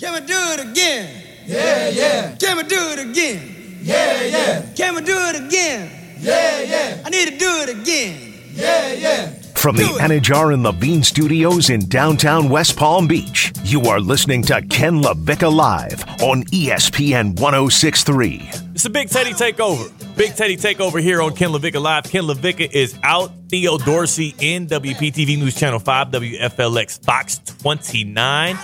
Can we do it again? Yeah, yeah, Can we do it again? yeah, yeah, Can we do it again? yeah, yeah, I need to do it again. yeah, yeah. From the Do it. Anajar and Levine studios in downtown West Palm Beach, you are listening to Ken LaVicka Live on ESPN 1063. It's a Big Teddy takeover. Big Teddy takeover here on Ken LaVicka Live. Ken LaVicka is out. Theo Dorsey in WPTV News Channel 5, WFLX Fox 29.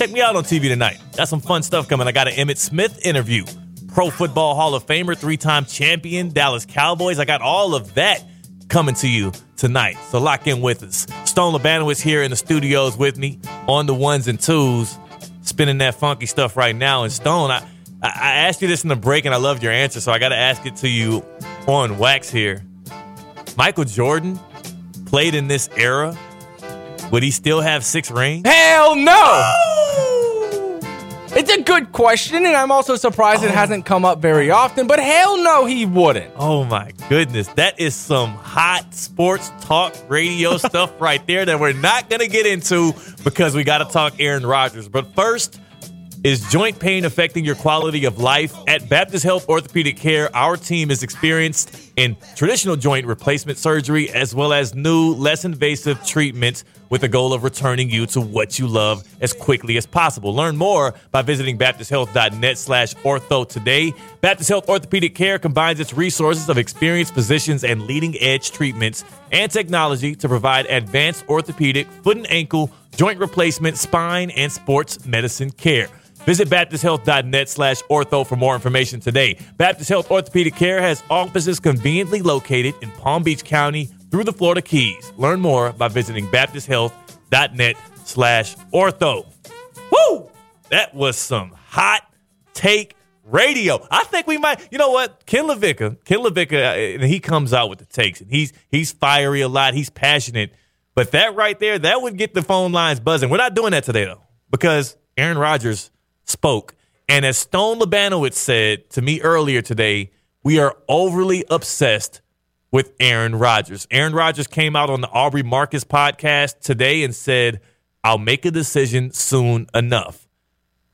Check me out on TV tonight. Got some fun stuff coming. I got an Emmitt Smith interview. Pro Football Hall of Famer, three time champion, Dallas Cowboys. I got all of that coming to you tonight. So lock in with us. Stone Labanowitz here in the studios with me on the ones and twos, spinning that funky stuff right now. And Stone, I I asked you this in the break and I loved your answer, so I got to ask it to you on wax here. Michael Jordan played in this era. Would he still have six rings? Hell no! Oh! It's a good question, and I'm also surprised it oh. hasn't come up very often, but hell no, he wouldn't. Oh my goodness, that is some hot sports talk radio stuff right there that we're not going to get into because we got to talk Aaron Rodgers. But first, is joint pain affecting your quality of life? At Baptist Health Orthopedic Care, our team is experienced in traditional joint replacement surgery as well as new, less invasive treatments with the goal of returning you to what you love as quickly as possible. Learn more by visiting baptisthealth.net slash ortho today. Baptist Health Orthopedic Care combines its resources of experienced physicians and leading edge treatments and technology to provide advanced orthopedic, foot and ankle, joint replacement, spine, and sports medicine care. Visit baptisthealth.net slash ortho for more information today. Baptist Health Orthopedic Care has offices conveniently located in Palm Beach County through the Florida Keys. Learn more by visiting baptisthealth.net slash ortho. Woo! That was some hot take radio. I think we might, you know what? Ken LaVicka, Ken LaVicka, uh, and he comes out with the takes, and he's he's fiery a lot. He's passionate. But that right there, that would get the phone lines buzzing. We're not doing that today though, because Aaron Rodgers spoke, and as Stone Labanowitz said to me earlier today, we are overly obsessed with Aaron Rodgers. Aaron Rodgers came out on the Aubrey Marcus podcast today and said, "I'll make a decision soon enough."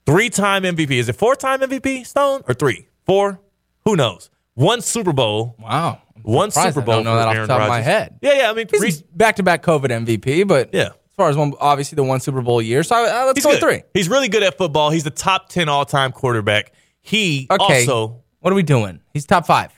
Three-time MVP. Is it four-time MVP, Stone, or three? Four? Who knows? One Super Bowl. Wow. I'm One Super Bowl. I don't know that off Aaron the top of my head. Yeah, yeah. I mean, back to back COVID MVP, but yeah. As far as one, obviously the one Super Bowl year. So uh, let's He's go good. three. He's really good at football. He's the top 10 all-time quarterback. He Okay. also what are we doing? He's top five.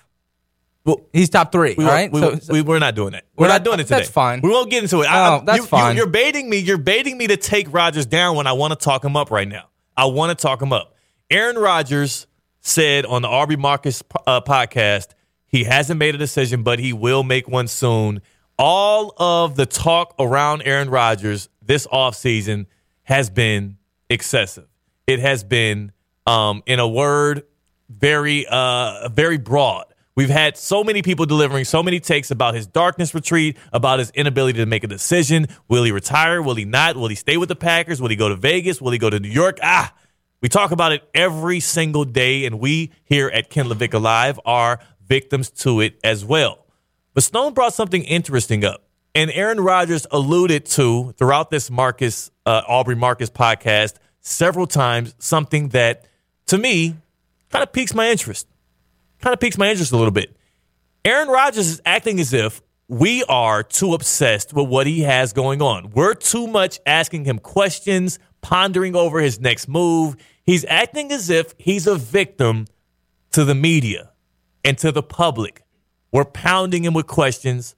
well, He's top three. we, all right. We, so, we, we're not doing it. We're, We're not, not- doing it today. that's fine. We won't get into it. I- Oh, that's you, fine. You, are baiting me. You're baiting me to take Rodgers down when I want to talk him up right now. I want to talk him up. Aaron Rodgers said on the Aubrey Marcus uh, podcast he hasn't made a decision, but he will make one soon. All of the talk around Aaron Rodgers this offseason has been excessive. It has been, um, in a word, very uh very broad. We've had so many people delivering so many takes about his darkness retreat, about his inability to make a decision. Will he retire? Will he not? Will he stay with the Packers? Will he go to Vegas? Will he go to New York? Ah, we talk about it every single day, and we here at Ken LaVicka Live are victims to it as well. But Stone brought something interesting up, and Aaron Rodgers alluded to throughout this Marcus uh, Aubrey Marcus podcast several times something that, to me, kind of piques my interest. Kind of piques my interest a little bit. Aaron Rodgers is acting as if we are too obsessed with what he has going on. We're too much asking him questions, pondering over his next move. He's acting as if he's a victim to the media and to the public. We're pounding him with questions.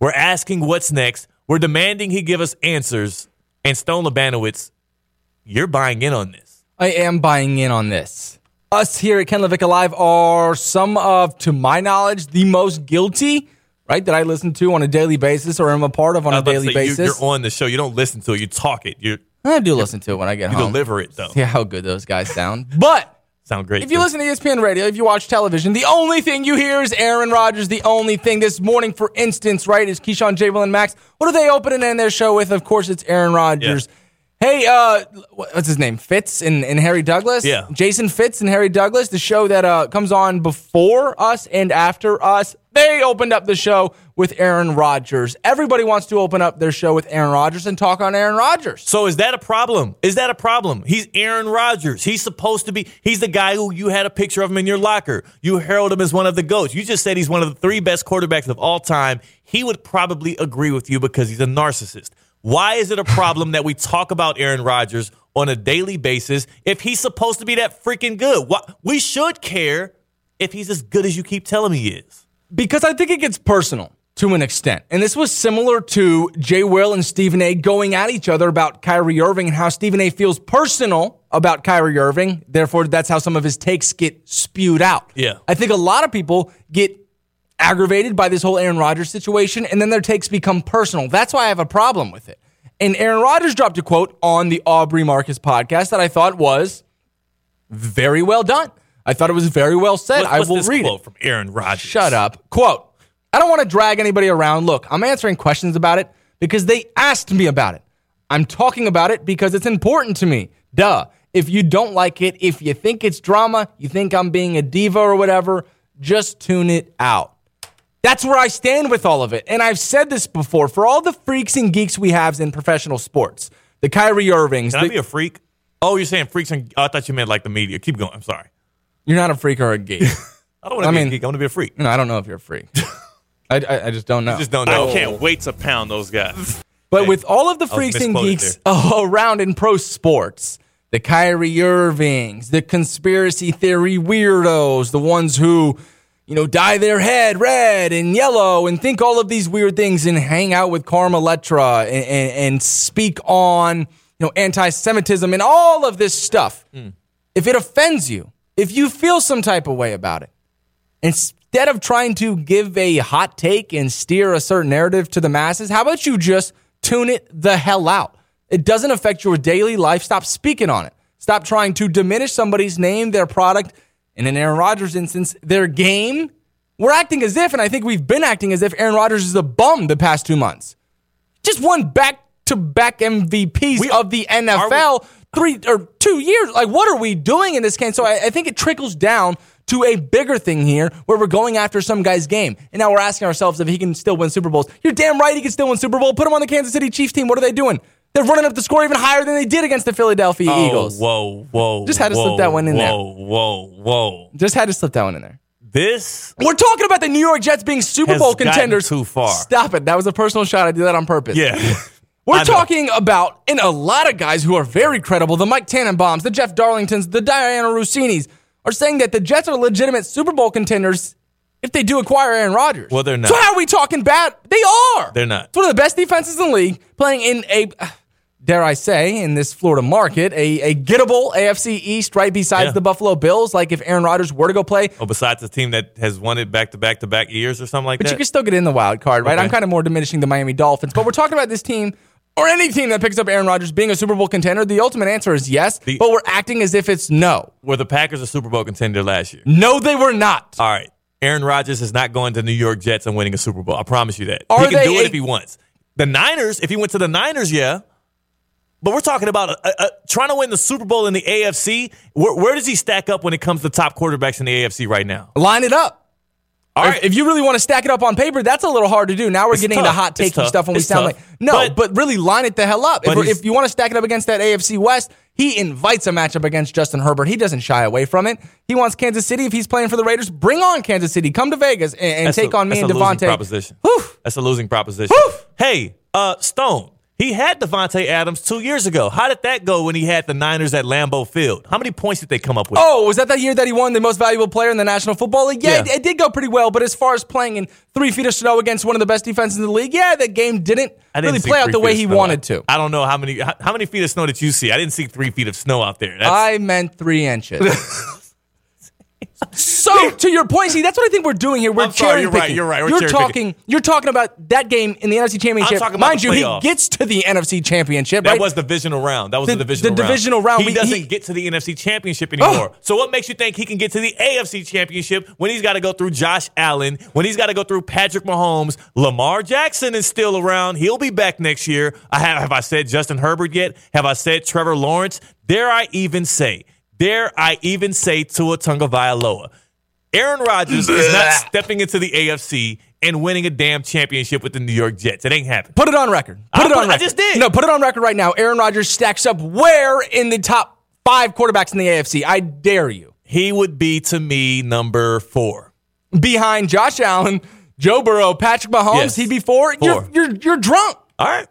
We're asking what's next. We're demanding he give us answers. And Stone Labanowitz, you're buying in on this. I am buying in on this. Us here at Ken LaVicka Live are some of, to my knowledge, the most guilty, right, that I listen to on a daily basis or am a part of on a was about to daily say, basis. You're on the show. You don't listen to it. You talk it. You I do listen to it when I get home. you deliver it though. See how good those guys sound. But Sound great. if you listen to ESPN radio, if you watch television, the only thing you hear is Aaron Rodgers. The only thing this morning, for instance, right, is Keyshawn, J. Will, and Max. What are they opening in their show with? Of course, it's Aaron Rodgers. Hey, uh, what's his name? Fitz and, and Harry Douglas. Yeah. Jason Fitz and Harry Douglas, the show that uh, comes on before us and after us. They opened up the show with Aaron Rodgers. Everybody wants to open up their show with Aaron Rodgers and talk on Aaron Rodgers. So is that a problem? Is that a problem? He's Aaron Rodgers. He's supposed to be. He's the guy who you had a picture of him in your locker. You herald him as one of the goats. You just said he's one of the three best quarterbacks of all time. He would probably agree with you because he's a narcissist. Why is it a problem that we talk about Aaron Rodgers on a daily basis if he's supposed to be that freaking good? Why, we should care if he's as good as you keep telling me he is. Because I think it gets personal to an extent. And this was similar to Jay Will and Stephen A going at each other about Kyrie Irving and how Stephen A feels personal about Kyrie Irving. Therefore, that's how some of his takes get spewed out. Yeah. I think a lot of people get aggravated by this whole Aaron Rodgers situation and then their takes become personal. That's why I have a problem with it. And Aaron Rodgers dropped a quote on the Aubrey Marcus podcast that I thought was very well done. I thought it was very well said. What- I will this read quote it. from Aaron Rodgers. Shut up. Quote I don't want to drag anybody around. Look, I'm answering questions about it because they asked me about it. I'm talking about it because it's important to me. Duh. If you don't like it, if you think it's drama, you think I'm being a diva or whatever, just tune it out. That's where I stand with all of it. And I've said this before for all the freaks and geeks we have in professional sports, the Kyrie Irvings. Can the- I be a freak? Oh, you're saying freaks and oh, I thought you meant like the media. Keep going. I'm sorry. You're not a freak or a geek. I don't want to I be mean- a geek. I want to be a freak. no, I don't know if you're a freak. I, I, I just don't know. I just don't know. I can't wait to pound those guys. But Hey, with all of the freaks and misquoted geeks around in pro sports, the Kyrie Irvings, the conspiracy theory weirdos, the ones who, you know, dye their head red and yellow and think all of these weird things and hang out with Carmen Electra and, and, and speak on, you know, anti-Semitism and all of this stuff. Hmm. If it offends you, if you feel some type of way about it, instead of trying to give a hot take and steer a certain narrative to the masses, how about you just tune it the hell out? It doesn't affect your daily life. Stop speaking on it. Stop trying to diminish somebody's name, their product, and in Aaron Rodgers' instance, their game. We're acting as if, and I think we've been acting as if Aaron Rodgers is a bum the past two months. Just won back to back MVPs We- of the NFL three or two years. Like, what are we doing in this game? So I, I think it trickles down to a bigger thing here where we're going after some guy's game. And now we're asking ourselves if he can still win Super Bowls. You're damn right he can still win Super Bowl. Put him on the Kansas City Chiefs team. What are they doing? They're running up the score even higher than they did against the Philadelphia Oh, Eagles. whoa, whoa. Just had to slip that one in there. Whoa, whoa, whoa. Just had to slip that one in there. This We're talking about the New York Jets being Super Bowl contenders. too far. Stop it. That was a personal shot. I did that on purpose. Yeah. We're I know. talking about, and a lot of guys who are very credible, the Mike Tannenbaums, the Jeff Darlingtons, the Diana Russinis, are saying that the Jets are legitimate Super Bowl contenders if they do acquire Aaron Rodgers. Well, they're not. So how are we talking bad? They are. They're not. It's one of the best defenses in the league, playing in a, dare I say, in this Florida market, a, a gettable AFC East right besides Yeah. the Buffalo Bills. Like if Aaron Rodgers were to go play, Oh, besides the team that has won it back to back to back years or something like But that. But you can still get in the wild card, right? Okay. I'm kind of more diminishing the Miami Dolphins. But we're talking about this team or any team that picks up Aaron Rodgers being a Super Bowl contender. The ultimate answer is yes, The- but we're acting as if it's no. Were the Packers a Super Bowl contender last year? No, they were not. All right. Aaron Rodgers is not going to New York Jets and winning a Super Bowl. I promise you that. Are he can do it a- if he wants. The Niners, if he went to the Niners, yeah. But we're talking about uh uh trying to win the Super Bowl in the AFC. Where, where does he stack up when it comes to top quarterbacks in the AFC right now? Line it up. All If- If, you really want to stack it up on paper, that's a little hard to do. Now we're getting tough. into hot taking stuff when we It's sound tough. like no, But- but, really line it the hell up. If, But we're- he's- if you want to stack it up against that AFC West, he invites a matchup against Justin Herbert. He doesn't shy away from it. He wants Kansas City. If he's playing for the Raiders, bring on Kansas City. Come to Vegas and, and take a- on me that's and a losing Davante. proposition. Whew. That's a losing proposition. Whew. Hey, uh, Stone. He had Davante Adams two years ago. How did that go when he had the Niners at Lambeau Field? How many points did they come up with? Oh, was that that year that he won the most valuable player in the National Football League? Yeah, Yeah. It, it did go pretty well. But as far as playing in three feet of snow against one of the best defenses in the league, yeah, that game didn't, I didn't really play out the way he wanted to. I don't know how many how, how many feet of snow did you see? I didn't see three feet of snow out there. That's, I meant three inches. so to your point, see, that's what I think we're doing here. We're I'm sorry, cherry you're right, picking. you're right, we're cherry talking. picking. You're talking about that game in the NFC Championship. talking about Mind the you, he gets to the NFC Championship. that right? was the divisional round. That was the, The- divisional the round. divisional round, He we- doesn't he- get to the NFC Championship anymore. Oh. So what makes you think he can get to the AFC Championship when he's got to go through Josh Allen, when he's got to go through Patrick Mahomes? Lamar Jackson is still around. He'll be back next year. I have, have I said Justin Herbert yet? Have I said Trevor Lawrence? Dare I even say? Dare I even say Tua Tagovailoa? Aaron Rodgers is not stepping into the AFC and winning a damn championship with the New York Jets. It ain't happening. Put it on record. Put I it on put- I record. just did. No, put it on record right now. Aaron Rodgers stacks up where in the top five quarterbacks in the AFC? I dare you. He would be to me number four. Behind Josh Allen, Joe Burrow, Patrick Mahomes, Yes. he'd be four. You're, you're, you're drunk. All right.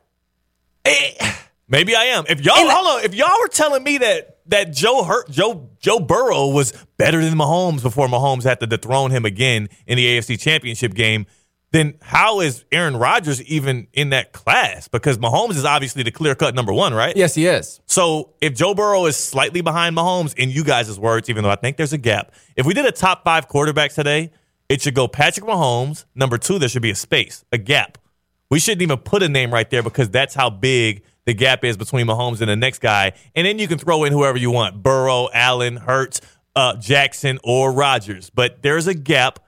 Eh, Maybe I am. If y'all And- hold on, if y'all were telling me that that Joe Hurt Joe Joe Burrow was better than Mahomes before Mahomes had to dethrone him again in the AFC Championship game, then how is Aaron Rodgers even in that class? Because Mahomes is obviously the clear cut number one, right? Yes, he is. So if Joe Burrow is slightly behind Mahomes, in you guys' words, even though I think there's a gap, if we did a top five quarterbacks today, it should go Patrick Mahomes. Number two, there should be a space, a gap. We shouldn't even put a name right there because that's how big the gap is between Mahomes and the next guy. And then you can throw in whoever you want Burrow, Allen, Hurts, uh, Jackson, or Rodgers. But there's a gap.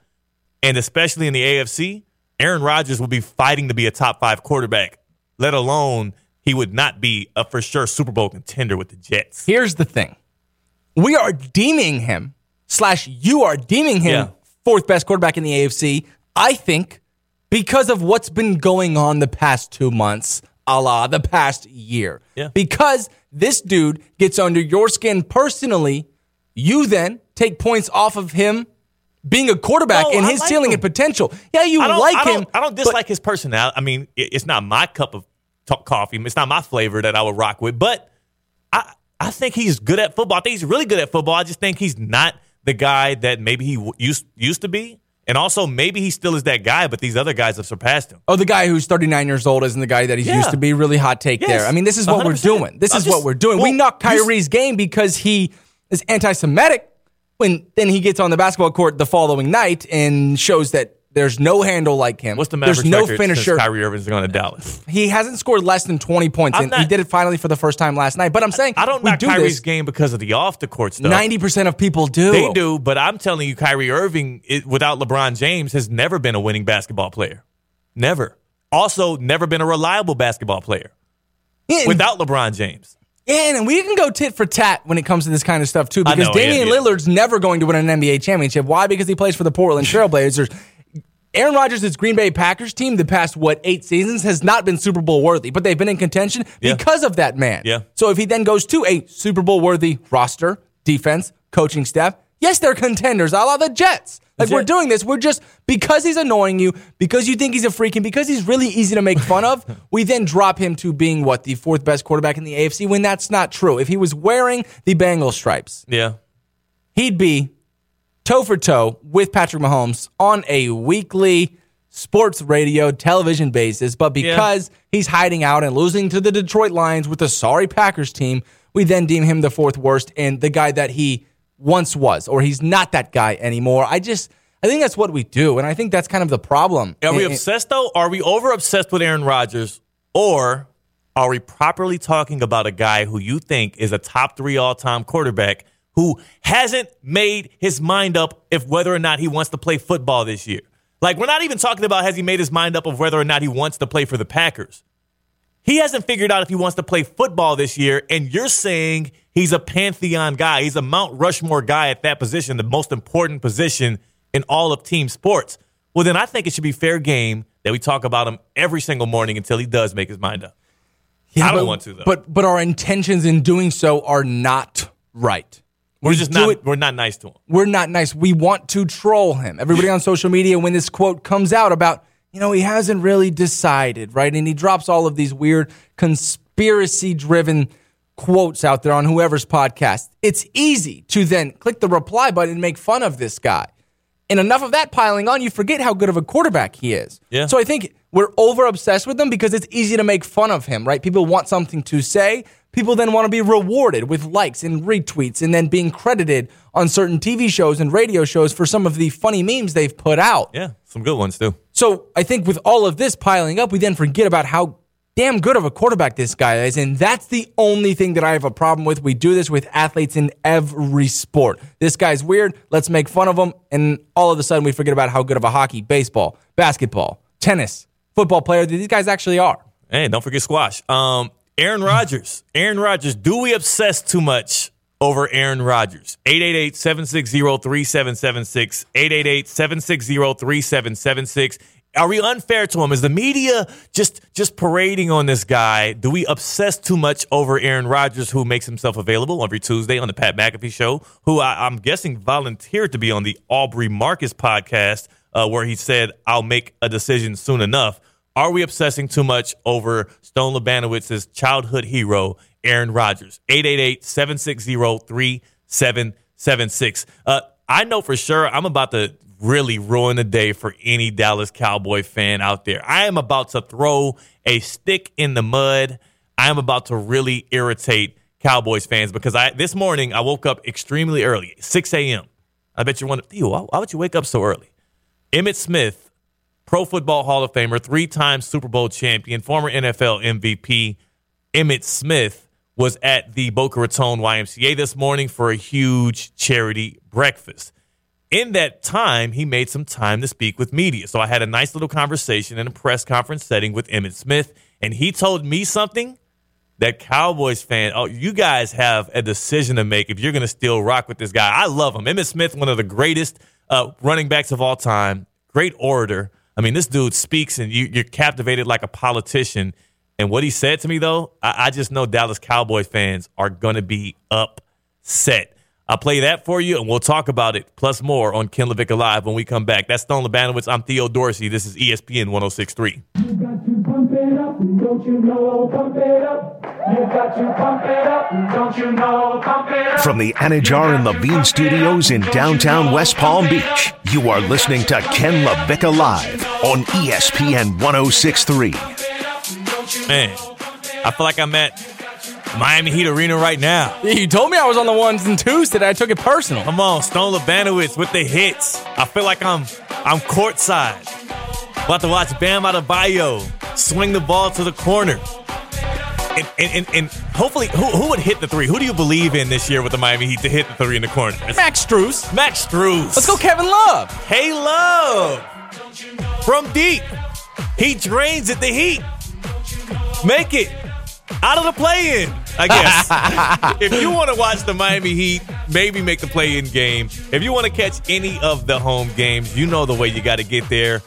And especially in the AFC, Aaron Rodgers will be fighting to be a top five quarterback, let alone he would not be a for sure Super Bowl contender with the Jets. Here's the thing. We are deeming him, slash, you are deeming him Yeah. fourth best quarterback in the AFC, I think, because of what's been going on the past two months, a la the past year. Yeah. Because this dude gets under your skin personally, you then take points off of him being a quarterback No, and his like ceiling him. and potential. Yeah, you like I him. I don't dislike his personality. I mean, it's not my cup of coffee. It's not my flavor that I would rock with. But I I think he's good at football. I think he's really good at football. I just think he's not the guy that maybe he w- used used to be. And also, maybe he still is that guy, but these other guys have surpassed him. Oh, the guy who's 39 years old isn't the guy that he Yeah. used to be. Really hot take Yes. there. I mean, this is what we are doing. This I'm is just- what we're doing. we knock Kyrie's game because he is anti Semitic when then he gets on the basketball court the following night and shows that there's no handle like him. What's the Mavericks There's no record finisher. since Kyrie Irving's going to Dallas? He hasn't scored less than 20 points, I'm and he did it finally for the first time last night. But I'm saying I don't we knock do Kyrie's this. game because of the off the court stuff. 90% of people do. They do, but I'm telling you, Kyrie Irving, it, without LeBron James, has never been a winning basketball player. Never. Also, never been a reliable basketball player Yeah, without LeBron James. Yeah, and we can go tit for tat when it comes to this kind of stuff too, because know, yeah, Damian yeah. Lillard's never going to win an NBA championship. Why? Because he plays for the Portland Trailblazers. Aaron Rodgers' Green Bay Packers team, the past what eight seasons, has not been Super Bowl worthy, but they've been in contention Yeah. because of that man. Yeah. So if he then goes to a Super Bowl worthy roster, defense, coaching staff, yes, they're contenders, a la the Jets. Like we're doing this, we're just because he's annoying you, because you think he's a freak, and because he's really easy to make fun of. we then drop him to being what the fourth best quarterback in the AFC when that's not true. If he was wearing the Bengal stripes, Yeah. he'd be toe for toe with Patrick Mahomes on a weekly sports radio television basis. But because he's hiding out and losing to the Detroit Lions with the sorry Packers team, we then deem him the fourth worst and the guy that he once was, or he's not that guy anymore. I just, I think that's what we do. And I think that's kind of the problem. Are we And- obsessed though? Are we over obsessed with Aaron Rodgers, or are we properly talking about a guy who you think is a top three all time quarterback who hasn't made his mind up if whether or not he wants to play football this year? Like we're not even talking about has he made his mind up of whether or not he wants to play for the Packers. He hasn't figured out if he wants to play football this year, and you're saying he's a pantheon guy. He's a Mount Rushmore guy at that position, the most important position in all of team sports. Well, then I think it should be fair game that we talk about him every single morning until he does make his mind up. Yeah, I don't but- want to, though. But but our intentions in doing so are not right. We're We just not it- we're not nice to him. we're not nice. We want to troll him. Everybody on social media, when this quote comes out about, you know, he hasn't really decided, right? And he drops all of these weird conspiracy driven quotes out there on whoever's podcast. It's easy to then click the reply button and make fun of this guy. And enough of that piling on, you forget how good of a quarterback he is. Yeah. So I think we're over obsessed with him because it's easy to make fun of him, right? People want something to say. People then want to be rewarded with likes and retweets and then being credited on certain TV shows and radio shows for some of the funny memes they've put out. Yeah, some good ones too. So I think with all of this piling up, we then forget about how damn good of a quarterback this guy is. And that's the only thing that I have a problem with. We do this with athletes in every sport. This guy's weird. Let's make fun of him. And all of a sudden, we forget about how good of a hockey, baseball, basketball, tennis, football player that these guys actually are. Hey, don't forget squash. Um, Aaron Rodgers. Aaron Rodgers. Do we obsess too much over Aaron Rodgers. 888-760-3776. 888-760-3776. Are we unfair to him? Is the media just just parading on this guy? Do we obsess too much over Aaron Rodgers, who makes himself available every Tuesday on the Pat McAfee Show, who I, am guessing volunteered to be on the Aubrey Marcus podcast, uh, where he said, "I'll make a decision soon enough." Are we obsessing too much over Stone Lebanowitz's childhood hero, Aaron Rodgers? 888-760-3776. Uh, I know for sure I'm about to really ruin the day for any Dallas Cowboy fan out there. I am about to throw a stick in the mud. I am about to really irritate Cowboys fans because I this morning I woke up extremely early, 6 a.m. I bet you're wondering, why, why would you wake up so early? Emmitt Smith, Pro Football Hall of Famer, three-time Super Bowl champion, former NFL MVP, Emmitt Smith was at the Boca Raton YMCA this morning for a huge charity breakfast in that time, he made some time to speak with media. So I had a nice little conversation in a press conference setting with Emmitt Smith, and he told me something that Cowboys fan, oh, you guys have a decision to make if you're going to still rock with this guy. I love him. Emmitt Smith, one of the greatest uh, running backs of all time, great orator. I mean, this dude speaks and you, are captivated like a politician. And what he said to me, though, I, I just know Dallas Cowboys fans are going to be upset. I'll play that for you, and we'll talk about it, plus more on Ken LaVicka Live when we come back. That's Stone Lebanowitz. I'm Theo Dorsey. This is ESPN 1063. You got to it up, don't you know? It up. You got to pump it up, don't you know? Pump it up. From the Anajar and Levine Studios in downtown West Palm Beach, you are listening to Ken LaVicka Live on ESPN 1063. Man, I feel like I'm at Miami Heat Arena right now. You told me I was on the ones and twos today. I took it personal. Come on, Stone Lebanowitz with the hits. I feel like I'm I'm courtside. About to watch Bam out of Adebayo swing the ball to the corner. And, and, and, and, hopefully, who, who would hit the three? Who do you believe in this year with the Miami Heat to hit the three in the corner? Max Strus. Max Strus. Let's go, Kevin Love. Hey, Love. From deep. He drains it, the Heat. Make it out of the play in. I guess. if you want to watch the Miami Heat, maybe make the play in game. If you want to catch any of the home games, you know the way you got to get there.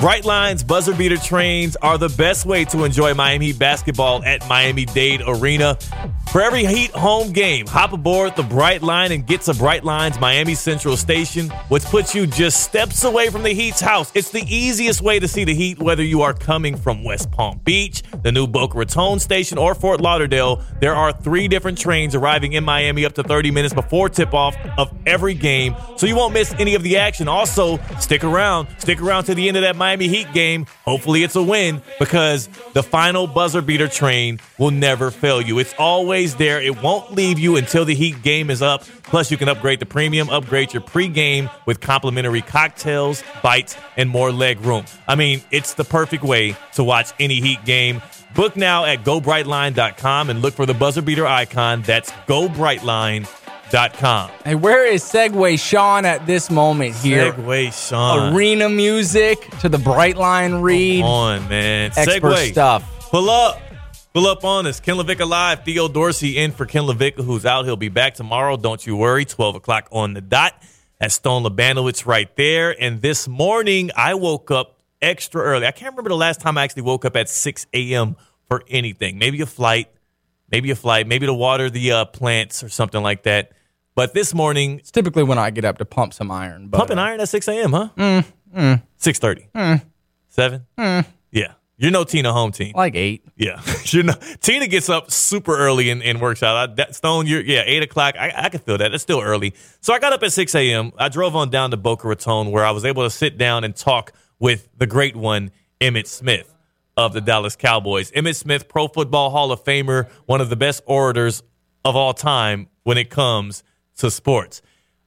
Brightline's buzzer beater trains are the best way to enjoy Miami basketball at Miami Dade Arena. For every Heat home game, hop aboard the Brightline and get to Brightline's Miami Central Station, which puts you just steps away from the Heat's house. It's the easiest way to see the Heat, whether you are coming from West Palm Beach, the new Boca Raton Station, or Fort Lauderdale. There are three different trains arriving in Miami up to 30 minutes before tip off of every game, so you won't miss any of the action. Also, stick around. Stick around to the end of that Miami Miami Heat game. Hopefully, it's a win because the final buzzer beater train will never fail you. It's always there. It won't leave you until the Heat game is up. Plus, you can upgrade the premium, upgrade your pregame with complimentary cocktails, bites, and more leg room. I mean, it's the perfect way to watch any Heat game. Book now at gobrightline.com and look for the buzzer beater icon. That's gobrightline.com Com. Hey, where is Segway Sean at this moment here? Segway Sean. Arena music to the Brightline read. Come on, man. Expert Segway. stuff. Pull up. Pull up on us. Ken LaVicka Live. Theo Dorsey in for Ken LaVicka, who's out. He'll be back tomorrow. Don't you worry. 12 o'clock on the dot. That's Stone Lebanowitz right there. And this morning, I woke up extra early. I can't remember the last time I actually woke up at 6 a.m. for anything. Maybe a flight, maybe a flight, maybe to water the uh, plants or something like that. But this morning, it's typically when I get up to pump some iron. But, pumping uh, iron at six a.m. Huh? Mm, mm, six thirty. Mm, Seven. Mm. Yeah, you're no Tina home team. Like eight. Yeah, you know Tina gets up super early and, and works out. I, that, Stone, you're yeah eight o'clock. I, I can feel that. It's still early. So I got up at six a.m. I drove on down to Boca Raton where I was able to sit down and talk with the great one Emmitt Smith of the Dallas Cowboys. Emmitt Smith, Pro Football Hall of Famer, one of the best orators of all time when it comes to sports.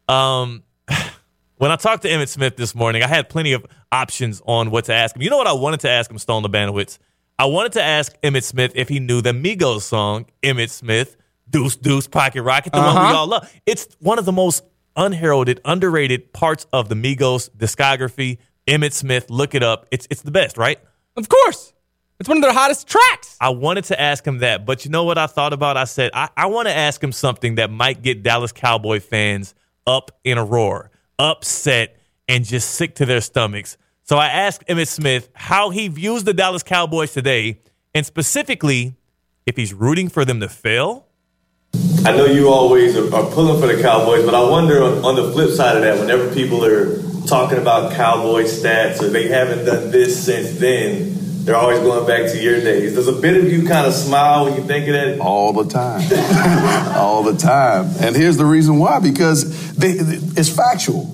Um, when I talked to Emmitt Smith this morning, I had plenty of options on what to ask him. You know what I wanted to ask him, Stone Lebanowitz? I wanted to ask Emmitt Smith if he knew the Migos song, Emmitt Smith, Deuce Deuce Pocket Rocket, the uh-huh. one we uh-huh. all love. It's one of the most unheralded, underrated parts of the Migos discography. Emmitt Smith, look it up. It's it's the best, right? Of course. It's one of their hottest tracks. I wanted to ask him that, but you know what I thought about? I said, I, I want to ask him something that might get Dallas Cowboy fans up in a roar, upset, and just sick to their stomachs. So I asked Emmitt Smith how he views the Dallas Cowboys today, and specifically if he's rooting for them to fail. I know you always are, are pulling for the Cowboys, but I wonder on, on the flip side of that, whenever people are talking about Cowboy stats or they haven't done this since then, they're always going back to your days. Does a bit of you kind of smile when you think of that? all the time, all the time. And here's the reason why: because they, it's factual.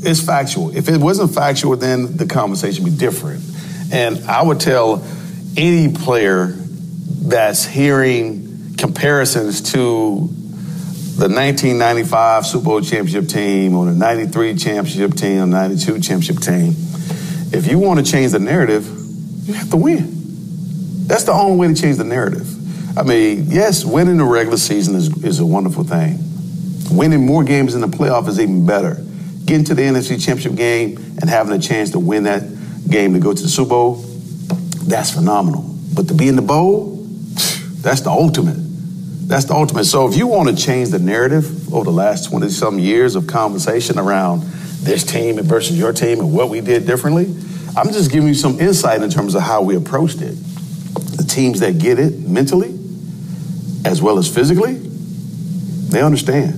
It's factual. If it wasn't factual, then the conversation would be different. And I would tell any player that's hearing comparisons to the 1995 Super Bowl championship team or the 93 championship team or 92 championship team, if you want to change the narrative, you have to win. That's the only way to change the narrative. I mean, yes, winning the regular season is, is a wonderful thing. Winning more games in the playoff is even better. Getting to the NFC Championship game and having a chance to win that game to go to the Super Bowl, that's phenomenal. But to be in the bowl, that's the ultimate. That's the ultimate. So if you want to change the narrative over the last 20 some years of conversation around this team versus your team and what we did differently, I'm just giving you some insight in terms of how we approached it. The teams that get it mentally as well as physically, they understand.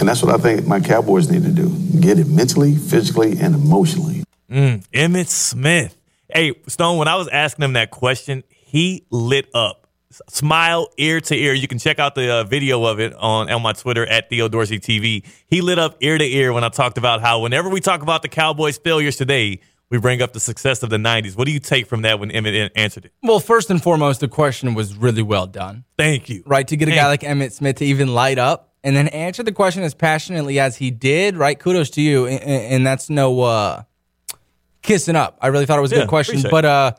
And that's what I think my Cowboys need to do. Get it mentally, physically, and emotionally. Mm, Emmitt Smith. Hey, Stone, when I was asking him that question, he lit up. Smile ear to ear. You can check out the uh, video of it on, on my Twitter at Theo Dorsey TV. He lit up ear to ear when I talked about how whenever we talk about the Cowboys' failures today, we bring up the success of the 90s. What do you take from that when Emmitt answered it? Well, first and foremost, the question was really well done. Thank you. right? To get a Thank guy like Emmitt Smith to even light up and then answer the question as passionately as he did, right? Kudos to you. And, and that's no uh, kissing up. I really thought it was a Yeah, good question. But uh,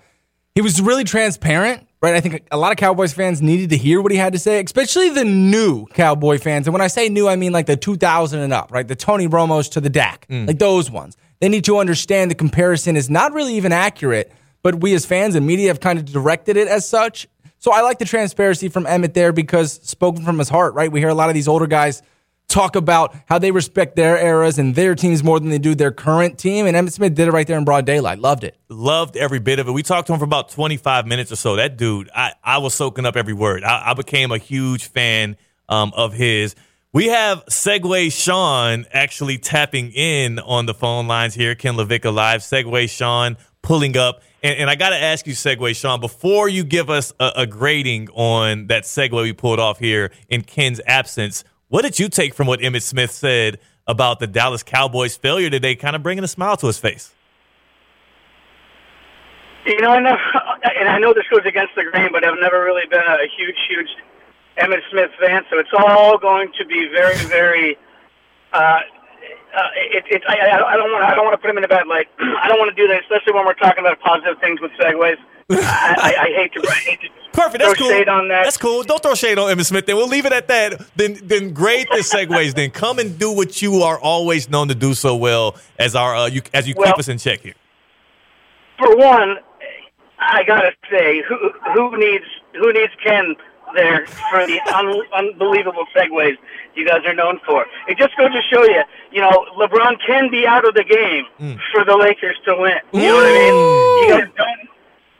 he was really transparent, right? I think a lot of Cowboys fans needed to hear what he had to say, especially the new Cowboy fans. And when I say new, I mean like the 2000 and up, right? The Tony Romos to the Dak, like those ones. They need to understand the comparison is not really even accurate, but we as fans and media have kind of directed it as such. So I like the transparency from Emmitt there because spoken from his heart, right? We hear a lot of these older guys talk about how they respect their eras and their teams more than they do their current team. And Emmitt Smith did it right there in broad daylight. Loved it. Loved every bit of it. We talked to him for about 25 minutes or so. That dude, I, I was soaking up every word. I, I became a huge fan um, of his. We have Segway Sean actually tapping in on the phone lines here. Ken LaVicka Live. Segway Sean pulling up. And, and I got to ask you, Segway Sean, before you give us a, a grading on that segue we pulled off here in Ken's absence, what did you take from what Emmitt Smith said about the Dallas Cowboys' failure today, kind of bringing a smile to his face? You know, I never, and I know this goes against the grain, but I've never really been a huge, huge Emmitt Smith fan. So it's all going to be very, very. Uh, uh, it, it, I, I don't want. I don't want to put him in a bad light. I don't want to do that, especially when we're talking about positive things with segues. I, I, I hate to. I hate to Perfect. throw That's cool. shade on that. That's cool. Don't throw shade on Emmitt Smith. Then we'll leave it at that. Then, then grade the segues. then come and do what you are always known to do so well as our uh, you as you Well- keep us in check here. for one, I gotta say, who who needs who needs Ken there for the un, unbelievable segues you guys are known for? It just goes to show you, you know, LeBron can be out of the game Mm. for the Lakers to win. You know what I mean? You guys don't.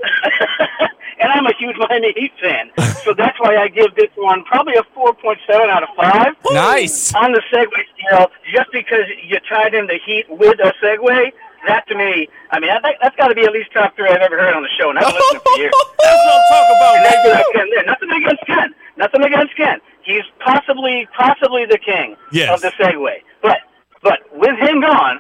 and I'm a huge Miami Heat fan, so that's why I give this one probably a 4.7 out of five Nice. on the segue scale, just because you tied in the heat with a segue, that to me, I mean, that, that's got to be at least top three I've ever heard on the show, and I've been listening for years. That's what I'm talking about. Baby. Ken. Nothing against Ken. Nothing against Ken. He's possibly, possibly the king Yes. of the segue. But, but with him gone,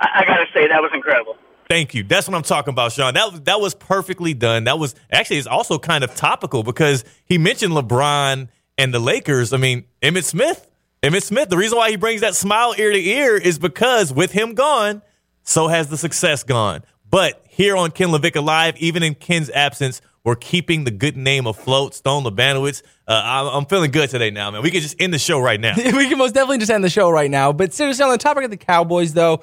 I, I got to say that was incredible. Thank you. That's what I'm talking about, Sean. That that was perfectly done. That was actually it's also kind of topical because he mentioned LeBron and the Lakers. I mean, Emmitt Smith. Emmitt Smith. The reason why he brings that smile ear to ear is because with him gone, so has the success gone. But here on Ken LaVicka Live, even in Ken's absence, we're keeping the good name afloat. Stone Labanowitz. Uh, I'm, I'm feeling good today now, man. We can just end the show right now. we can most definitely just end the show right now. But seriously, on the topic of the Cowboys, though,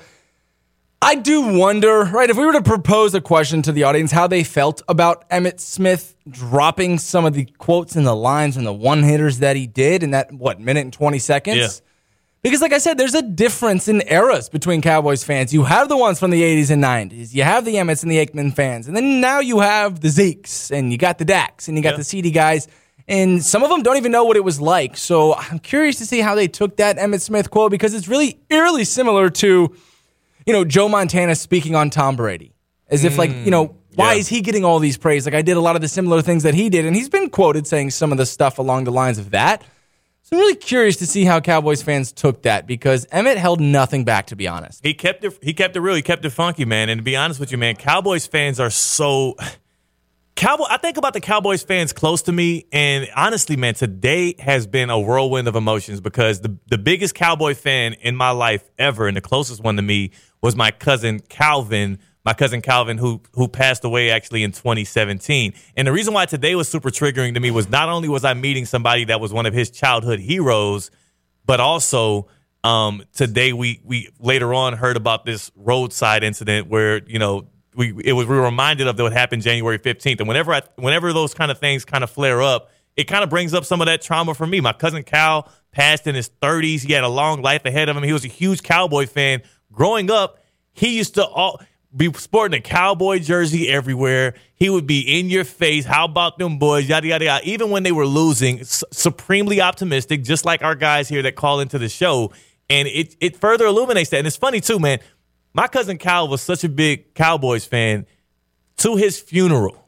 I do wonder, right, if we were to propose a question to the audience, how they felt about Emmitt Smith dropping some of the quotes and the lines and the one hitters that he did in that, what, minute and 20 seconds? Yeah. Because, like I said, there's a difference in eras between Cowboys fans. You have the ones from the 80s and 90s, you have the Emmitts and the Aikman fans, and then now you have the Zekes, and you got the Daks, and you got Yeah. the CeeDee guys. And some of them don't even know what it was like. So I'm curious to see how they took that Emmitt Smith quote because it's really eerily similar to you know, Joe Montana speaking on Tom Brady. As if, like, you know, mm. why yeah. is he getting all these praise? Like, I did a lot of the similar things that he did, and he's been quoted saying some of the stuff along the lines of that. So I'm really curious to see how Cowboys fans took that because Emmitt held nothing back, to be honest. He kept it. He kept it real. He kept it funky, man. And to be honest with you, man, Cowboys fans are so. Cowboy. I think about the Cowboys fans close to me, and honestly, man, today has been a whirlwind of emotions because the the biggest Cowboy fan in my life ever, and the closest one to me was my cousin Calvin. My cousin Calvin, who who passed away actually in 2017, and the reason why today was super triggering to me was not only was I meeting somebody that was one of his childhood heroes, but also um, today we we later on heard about this roadside incident where you know we it was we were reminded of that what happened January 15th and whenever I whenever those kind of things kind of flare up it kind of brings up some of that trauma for me. My cousin Cal passed in his 30s he had a long life ahead of him. He was a huge cowboy fan. Growing up he used to all be sporting a cowboy jersey everywhere. He would be in your face. How about them boys? Yada yada yada. Even when they were losing, supremely optimistic, just like our guys here that call into the show. And it it further illuminates that. And it's funny too, man. My cousin Kyle was such a big Cowboys fan. To his funeral,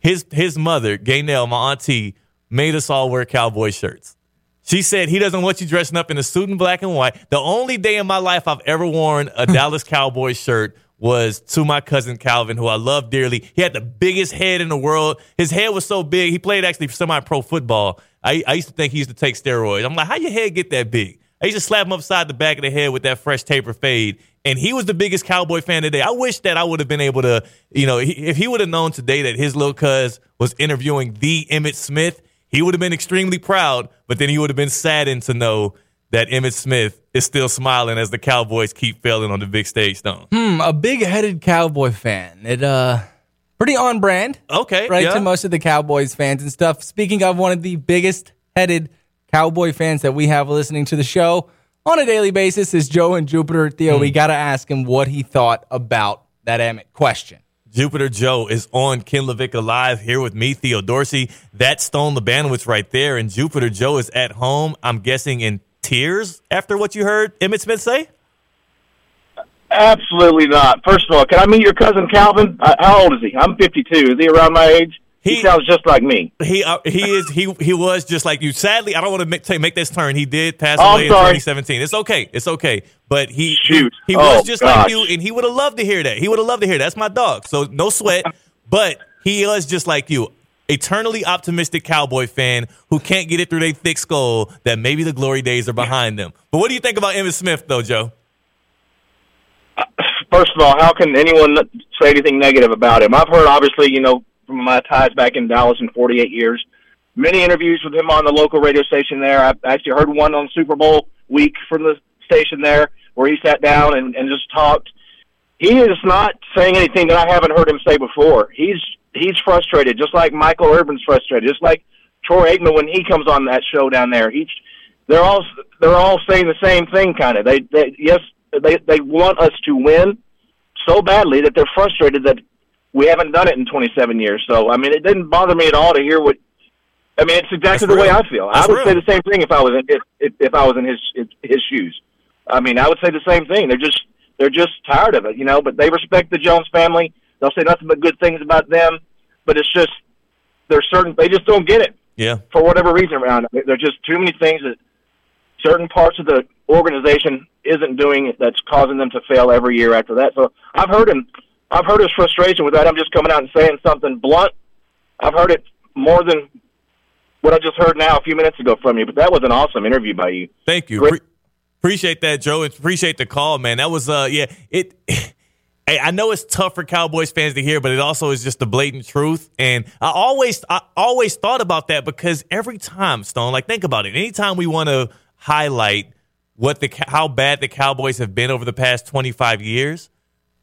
his his mother, Gaynell, my auntie, made us all wear cowboy shirts. She said he doesn't want you dressing up in a suit in black and white. The only day in my life I've ever worn a Dallas Cowboys shirt was to my cousin Calvin, who I love dearly. He had the biggest head in the world. His head was so big. He played actually semi-pro football. I, I used to think he used to take steroids. I'm like, how your head get that big? I used to slap him upside the back of the head with that fresh taper fade. And he was the biggest Cowboy fan today. I wish that I would have been able to, you know, if he would have known today that his little cuz was interviewing the Emmitt Smith, he would have been extremely proud, but then he would have been saddened to know that Emmitt Smith is still smiling as the Cowboys keep failing on the big stage, Stone. Hmm, a big headed Cowboy fan. It, uh, pretty on brand. Okay, right yeah. to most of the Cowboys fans and stuff. Speaking of one of the biggest headed Cowboy fans that we have listening to the show on a daily basis is Joe and Jupiter. Theo, Hmm. we got to ask him what he thought about that Emmitt question. Jupiter Joe is on Ken LaVicka Live here with me, Theo Dorsey. That's Stone Lebanowitz right there. And Jupiter Joe is at home, I'm guessing in tears after what you heard Emmitt Smith say? Absolutely not. First of all, can I meet your cousin Calvin? Uh, how old is he? I'm 52. Is he around my age? He, He- sounds just like me. He uh, he is he he was just like you. Sadly, I don't want to make, take, make this turn. He did pass Oh, away in 2017. It's okay. It's okay. But he Shoot. he, he Oh, was just gosh. like you, and he would have loved to hear that. He would have loved to hear that. that's my dog. So no sweat. but he was just like you, eternally optimistic Cowboy fan who can't get it through their thick skull that maybe the glory days are behind them. But what do you think about Emmitt Smith though, Joe? Uh, first of all, how can anyone say anything negative about him? I've heard, obviously, you know, from my ties back in Dallas in 48 years, many interviews with him on the local radio station there. I actually heard one on Super Bowl week from the station there where he sat down and, and just talked. He is not saying anything that I haven't heard him say before. He's he's frustrated, just like Michael Irvin's frustrated, just like Troy Aikman when he comes on that show down there. He's they're all they're all saying the same thing, kind of. They, they yes, they they want us to win so badly that they're frustrated that we haven't done it in 27 years. So I mean, it didn't bother me at all to hear what. I mean, it's exactly That's the way. I feel. That's I would real. say the same thing if I was in if, if if I was in his his shoes. I mean, I would say the same thing. They're just they're just tired of it, you know. But they respect the Jones family. They'll say nothing but good things about them. But it's just there's certain they just don't get it Yeah. for whatever reason around it. There's just too many things that certain parts of the organization isn't doing that's causing them to fail every year after that. So I've heard him. I've heard his frustration with that. I'm just coming out and saying something blunt. I've heard it more than what I just heard now a few minutes ago from you. But that was an awesome interview by you. Thank you. Pre- appreciate that, Joe. Appreciate the call, man. That was uh yeah, it I know it's tough for Cowboys fans to hear, but it also is just the blatant truth. And I always I always thought about that because every time, Stone, like think about it. Anytime we want to highlight what the how bad the Cowboys have been over the past 25 years,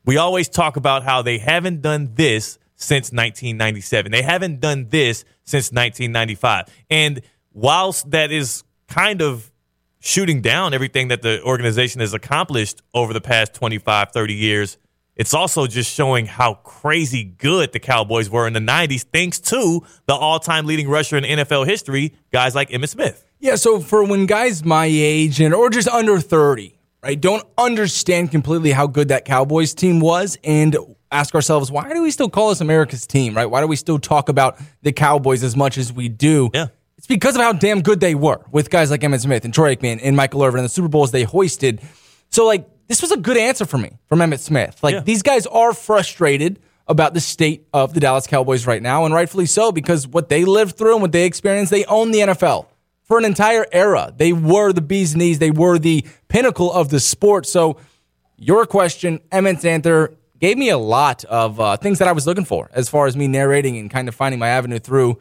we always talk about how they haven't done this since 1997. They haven't done this since 1995. And whilst that is kind of shooting down everything that the organization has accomplished over the past 25, 30 years, it's also just showing how crazy good the Cowboys were in the 90s, thanks to the all time leading rusher in NFL history, guys like Emmitt Smith. Yeah, so for when guys my age and or just under 30, right, don't understand completely how good that Cowboys team was and ask ourselves, why do we still call this America's team, right? Why do we still talk about the Cowboys as much as we do? Yeah. It's because of how damn good they were with guys like Emmitt Smith and Troy Aikman and Michael Irvin and the Super Bowls they hoisted. So, like, this was a good answer for me from Emmitt Smith. Like, Yeah. these guys are frustrated about the state of the Dallas Cowboys right now, and rightfully so, because what they lived through and what they experienced, they own the NFL for an entire era. They were the bee's knees, they were the pinnacle of the sport. So, your question, Emmitt's answer, gave me a lot of uh, things that I was looking for as far as me narrating and kind of finding my avenue through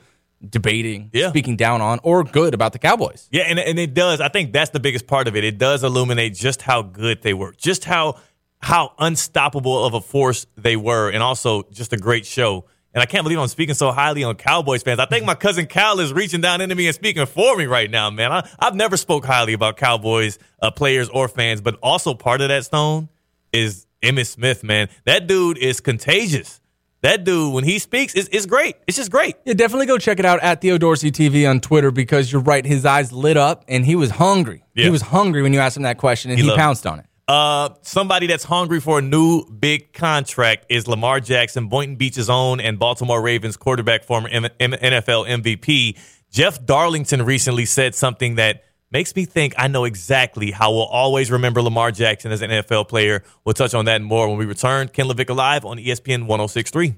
debating, Yeah. speaking down on, or good about the Cowboys. Yeah, and, and it does. I think that's the biggest part of it. It does illuminate just how good they were, just how how unstoppable of a force they were, and also just a great show. And I can't believe I'm speaking so highly on Cowboys fans. I think my cousin Cal is reaching down into me and speaking for me right now, man. I, I've never spoke highly about Cowboys uh, players or fans, but also part of that stone is Emmitt Smith, man. That dude is contagious. That dude, when he speaks, is is great. It's just great. Yeah, definitely go check it out at Theo Dorsey TV on Twitter because you're right. His eyes lit up and he was hungry. Yeah. He was hungry when you asked him that question and He he, loved it. pounced on it. Uh, somebody that's hungry for a new big contract is Lamar Jackson, Boynton Beach's own and Baltimore Ravens quarterback, former M- M- NFL MVP. Jeff Darlington recently said something that makes me think I know exactly how we'll always remember Lamar Jackson as an NFL player. We'll touch on that and more when we return. Ken LaVicka Live on ESPN 1063.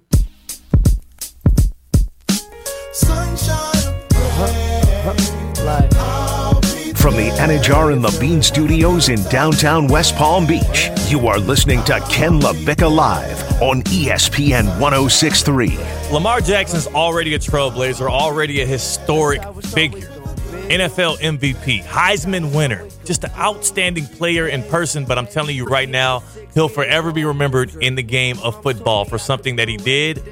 From the Anajar and Levine Studios in downtown West Palm Beach, you are listening to Ken LaVicka Live on ESPN 1063. Lamar Jackson's already a trailblazer, already a historic figure. NFL MVP, Heisman winner, just an outstanding player in person. But I'm telling you right now, he'll forever be remembered in the game of football for something that he did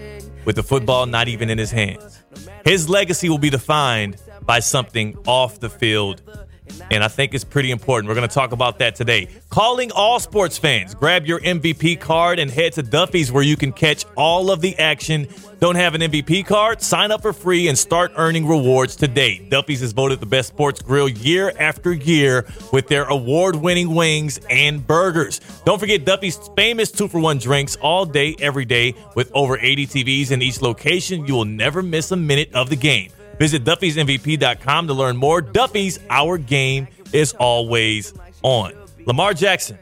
with the football not even in his hands. His legacy will be defined by something off the field. And I think it's pretty important. We're going to talk about that today. Calling all sports fans. Grab your MVP card and head to Duffy's where you can catch all of the action. Don't have an MVP card? Sign up for free and start earning rewards today. Duffy's is voted the best sports grill year after year with their award winning wings and burgers. Don't forget Duffy's famous two for one drinks all day, every day with over 80 TVs in each location. You will never miss a minute of the game. Visit Duffy'sMVP.com to learn more. Duffy's, our game is always on. Lamar Jackson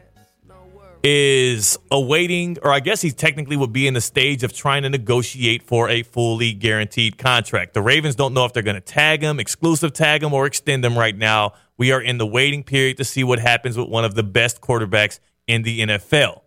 is awaiting, or I guess he technically would be in the stage of trying to negotiate for a fully guaranteed contract. The Ravens don't know if they're going to tag him, exclusive tag him, or extend him right now. We are in the waiting period to see what happens with one of the best quarterbacks in the NFL.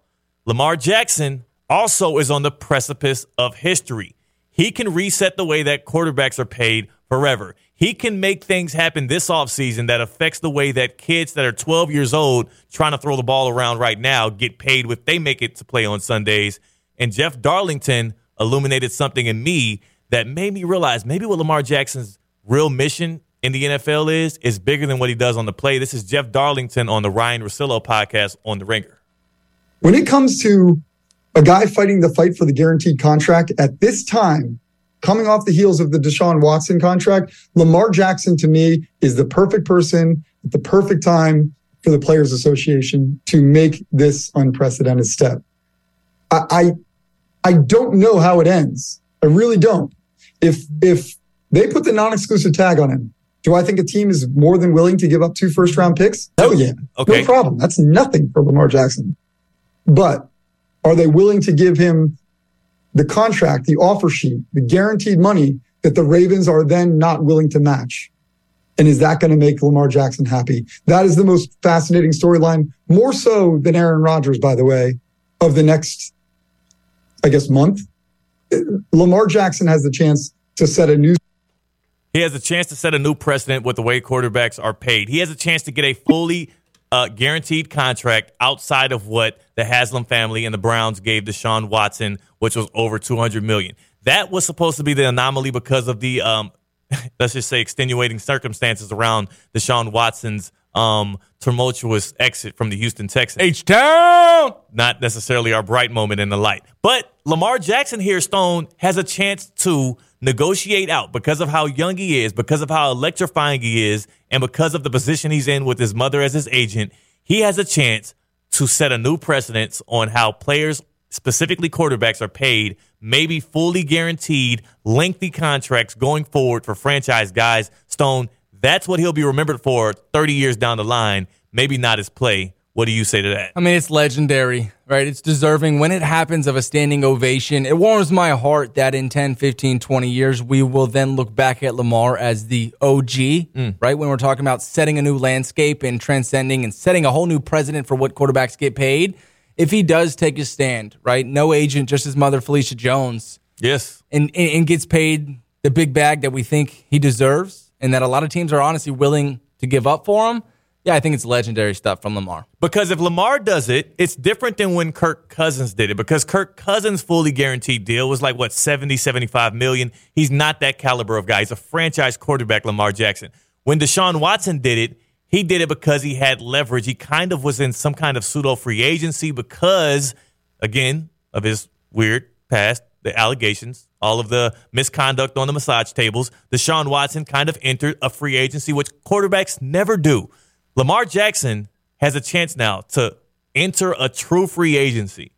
Lamar Jackson also is on the precipice of history. He can reset the way that quarterbacks are paid forever. He can make things happen this offseason that affects the way that kids that are 12 years old trying to throw the ball around right now get paid if they make it to play on Sundays. And Jeff Darlington illuminated something in me that made me realize maybe what Lamar Jackson's real mission in the NFL is is bigger than what he does on the play. This is Jeff Darlington on the Ryen Russillo podcast on The Ringer. When it comes to a guy fighting the fight for the guaranteed contract at this time, coming off the heels of the Deshaun Watson contract, Lamar Jackson to me is the perfect person at the perfect time for the Players Association to make this unprecedented step. I, I, I don't know how it ends. I really don't. If if they put the non-exclusive tag on him, do I think a team is more than willing to give up two first round picks? Oh yeah. Okay. No problem. That's nothing for Lamar Jackson. But are they willing to give him the contract, the offer sheet, the guaranteed money that the Ravens are then not willing to match? And is that going to make Lamar Jackson happy? That is the most fascinating storyline, more so than Aaron Rodgers, by the way, of the next, I guess, month. Lamar Jackson has the chance to set a new He has a chance to set a new precedent with the way quarterbacks are paid. He has a chance to get a fully uh, guaranteed contract outside of what the Haslam family and the Browns gave Deshaun Watson, which was over two hundred million. That was supposed to be the anomaly because of the um, let's just say extenuating circumstances around Deshaun Watson's um, tumultuous exit from the Houston Texans. H Town. Not necessarily our bright moment in the light. But Lamar Jackson here, Stone, has a chance to negotiate out because of how young he is, because of how electrifying he is, and because of the position he's in with his mother as his agent. He has a chance to set a new precedence on how players, specifically quarterbacks, are paid, maybe fully guaranteed, lengthy contracts going forward for franchise guys. Stone, that's what he'll be remembered for 30 years down the line, maybe not his play. What do you say to that? I mean, it's legendary, right? It's deserving when it happens of a standing ovation. It warms my heart that in 10, 15, 20 years, we will then look back at Lamar as the OG, Mm. right? When we're talking about setting a new landscape and transcending and setting a whole new precedent for what quarterbacks get paid. If he does take his stand, right? No agent, just his mother, Felicia Jones, Yes. and, and, and gets paid the big bag that we think he deserves and that a lot of teams are honestly willing to give up for him. Yeah, I think it's legendary stuff from Lamar. Because if Lamar does it, it's different than when Kirk Cousins did it. Because Kirk Cousins' fully guaranteed deal was like, what, 70, 75 million? He's not that caliber of guy. He's a franchise quarterback, Lamar Jackson. When Deshaun Watson did it, he did it because he had leverage. He kind of was in some kind of pseudo free agency because, again, of his weird past, the allegations, all of the misconduct on the massage tables. Deshaun Watson kind of entered a free agency, which quarterbacks never do. Lamar Jackson has a chance now to enter a true free agency,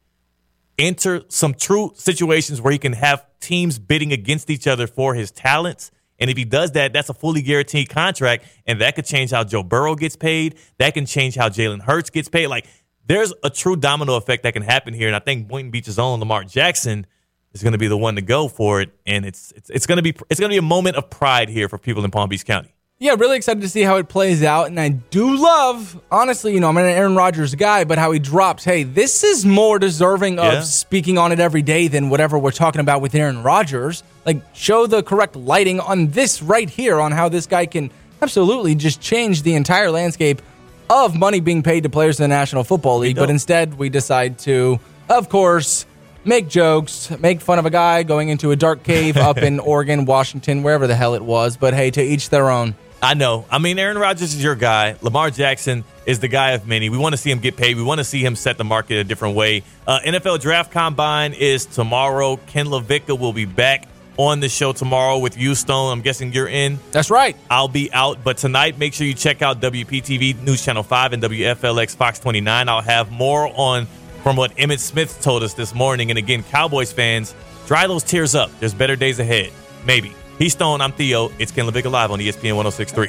enter some true situations where he can have teams bidding against each other for his talents. And if he does that, that's a fully guaranteed contract, and that could change how Joe Burrow gets paid. That can change how Jalen Hurts gets paid. Like there's a true domino effect that can happen here, and I think Boynton Beach's own Lamar Jackson is going to be the one to go for it, and it's it's, it's going to be it's going to be a moment of pride here for people in Palm Beach County. Yeah, really excited to see how it plays out. And I do love, honestly, you know, I'm an Aaron Rodgers guy, but how he drops, hey, this is more deserving of Yeah. speaking on it every day than whatever we're talking about with Aaron Rodgers. Like, show the correct lighting on this right here on how this guy can absolutely just change the entire landscape of money being paid to players in the National Football League. But instead, we decide to, of course, make jokes, make fun of a guy going into a dark cave up in Oregon, Washington, wherever the hell it was. But hey, to each their own. I know. I mean, Aaron Rodgers is your guy. Lamar Jackson is the guy of many. We want to see him get paid. We want to see him set the market a different way. Uh, NFL Draft Combine is tomorrow. Ken LaVicka will be back on the show tomorrow with you, Stone. I'm guessing you're in. That's right. I'll be out. But tonight, make sure you check out WPTV News Channel 5 and WFLX Fox 29. I'll have more on from what Emmitt Smith told us this morning. And again, Cowboys fans, dry those tears up. There's better days ahead. Maybe. He's Stone. I'm Theo. It's Ken LaVicka Live on ESPN 1063.